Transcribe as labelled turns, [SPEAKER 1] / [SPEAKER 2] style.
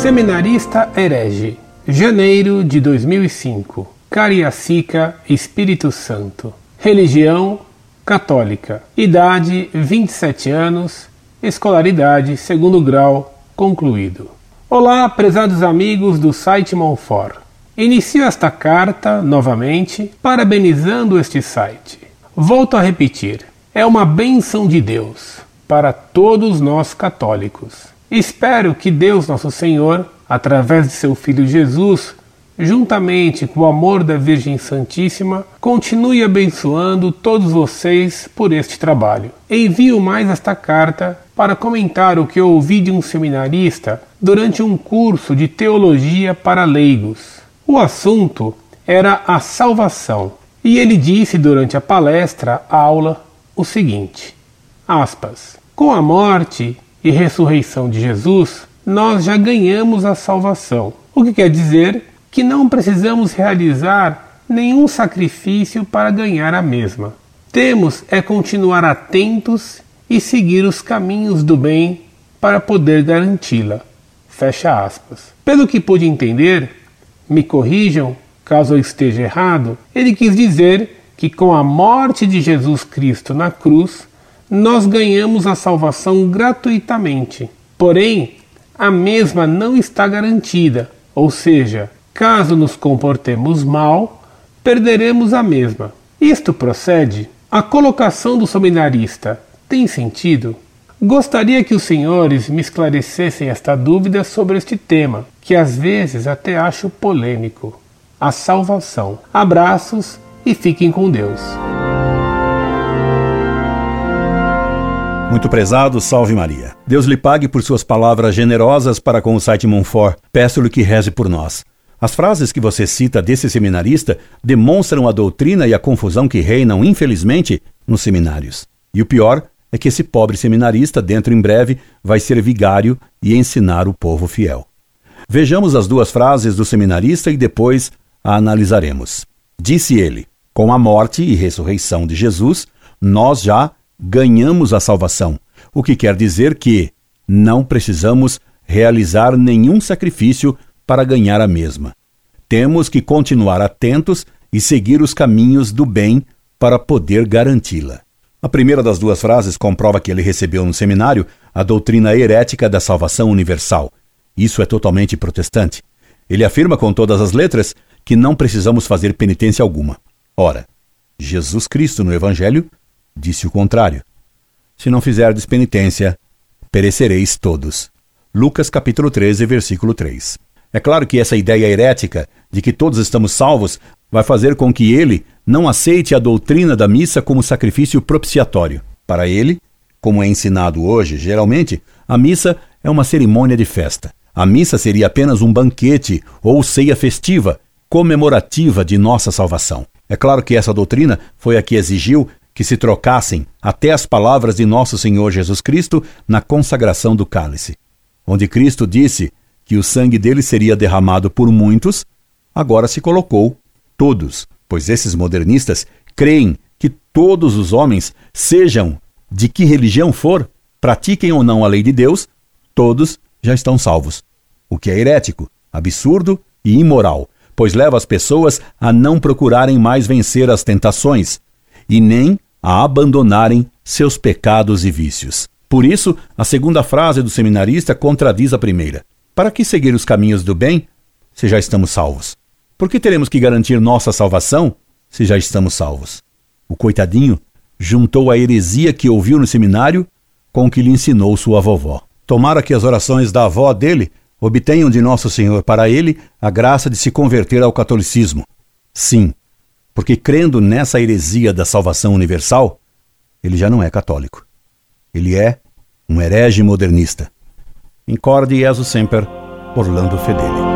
[SPEAKER 1] Seminarista herege, janeiro de 2005, Cariacica, Espírito Santo. Religião católica. Idade 27 anos. Escolaridade segundo grau concluído. Olá, prezados amigos do site Monfort. Inicio esta carta novamente parabenizando este site. Volto a repetir: é uma benção de Deus para todos nós católicos. Espero que Deus Nosso Senhor, através de seu Filho Jesus, juntamente com o amor da Virgem Santíssima, continue abençoando todos vocês por este trabalho. Envio mais esta carta para comentar o que eu ouvi de um seminarista durante um curso de teologia para leigos. O assunto era a salvação, e ele disse durante a palestra, aula, o seguinte: aspas, com a morte e ressurreição de Jesus, nós já ganhamos a salvação. O que quer dizer que não precisamos realizar nenhum sacrifício para ganhar a mesma. Temos é continuar atentos e seguir os caminhos do bem para poder garanti-la. Fecha aspas. Pelo que pude entender, me corrijam caso eu esteja errado, ele quis dizer que com a morte de Jesus Cristo na cruz, nós ganhamos a salvação gratuitamente. Porém, a mesma não está garantida, ou seja, Caso nos comportemos mal, perderemos a mesma. Isto procede? A colocação do seminarista tem sentido? Gostaria que os senhores me esclarecessem esta dúvida sobre este tema, que às vezes até acho polêmico. A salvação. Abraços e fiquem com Deus.
[SPEAKER 2] Muito prezado, salve Maria. Deus lhe pague por suas palavras generosas para com o site Monfort. Peço-lhe que reze por nós. As frases que você cita desse seminarista demonstram a doutrina e a confusão que reinam, infelizmente, nos seminários. E o pior é que esse pobre seminarista, dentro em breve, vai ser vigário e ensinar o povo fiel. Vejamos as duas frases do seminarista e depois a analisaremos. Disse ele: Com a morte e ressurreição de Jesus, nós já ganhamos a salvação, o que quer dizer que não precisamos realizar nenhum sacrifício para ganhar a mesma. Temos que continuar atentos e seguir os caminhos do bem para poder garanti-la. A primeira das duas frases comprova que ele recebeu no seminário a doutrina herética da salvação universal. Isso é totalmente protestante. Ele afirma com todas as letras que não precisamos fazer penitência alguma. Ora, Jesus Cristo no Evangelho disse o contrário. Se não fizerdes penitência, perecereis todos. Lucas capítulo 13, versículo 3. É claro que essa ideia herética de que todos estamos salvos vai fazer com que ele não aceite a doutrina da missa como sacrifício propiciatório. Para ele, como é ensinado hoje, geralmente, a missa é uma cerimônia de festa. A missa seria apenas um banquete ou ceia festiva, comemorativa de nossa salvação. É claro que essa doutrina foi a que exigiu que se trocassem até as palavras de nosso Senhor Jesus Cristo na consagração do cálice, onde Cristo disse que o sangue dele seria derramado por muitos, agora se colocou todos, pois esses modernistas creem que todos os homens, sejam de que religião for, pratiquem ou não a lei de Deus, todos já estão salvos. O que é herético, absurdo e imoral, pois leva as pessoas a não procurarem mais vencer as tentações e nem a abandonarem seus pecados e vícios. Por isso, a segunda frase do seminarista contradiz a primeira. Para que seguir os caminhos do bem se já estamos salvos? Por que teremos que garantir nossa salvação se já estamos salvos? O coitadinho juntou a heresia que ouviu no seminário com o que lhe ensinou sua vovó. Tomara que as orações da avó dele obtenham de Nosso Senhor para ele a graça de se converter ao catolicismo. Sim, porque crendo nessa heresia da salvação universal, ele já não é católico. Ele é um herege modernista. Incorde Jesus Semper, Orlando Fedeli.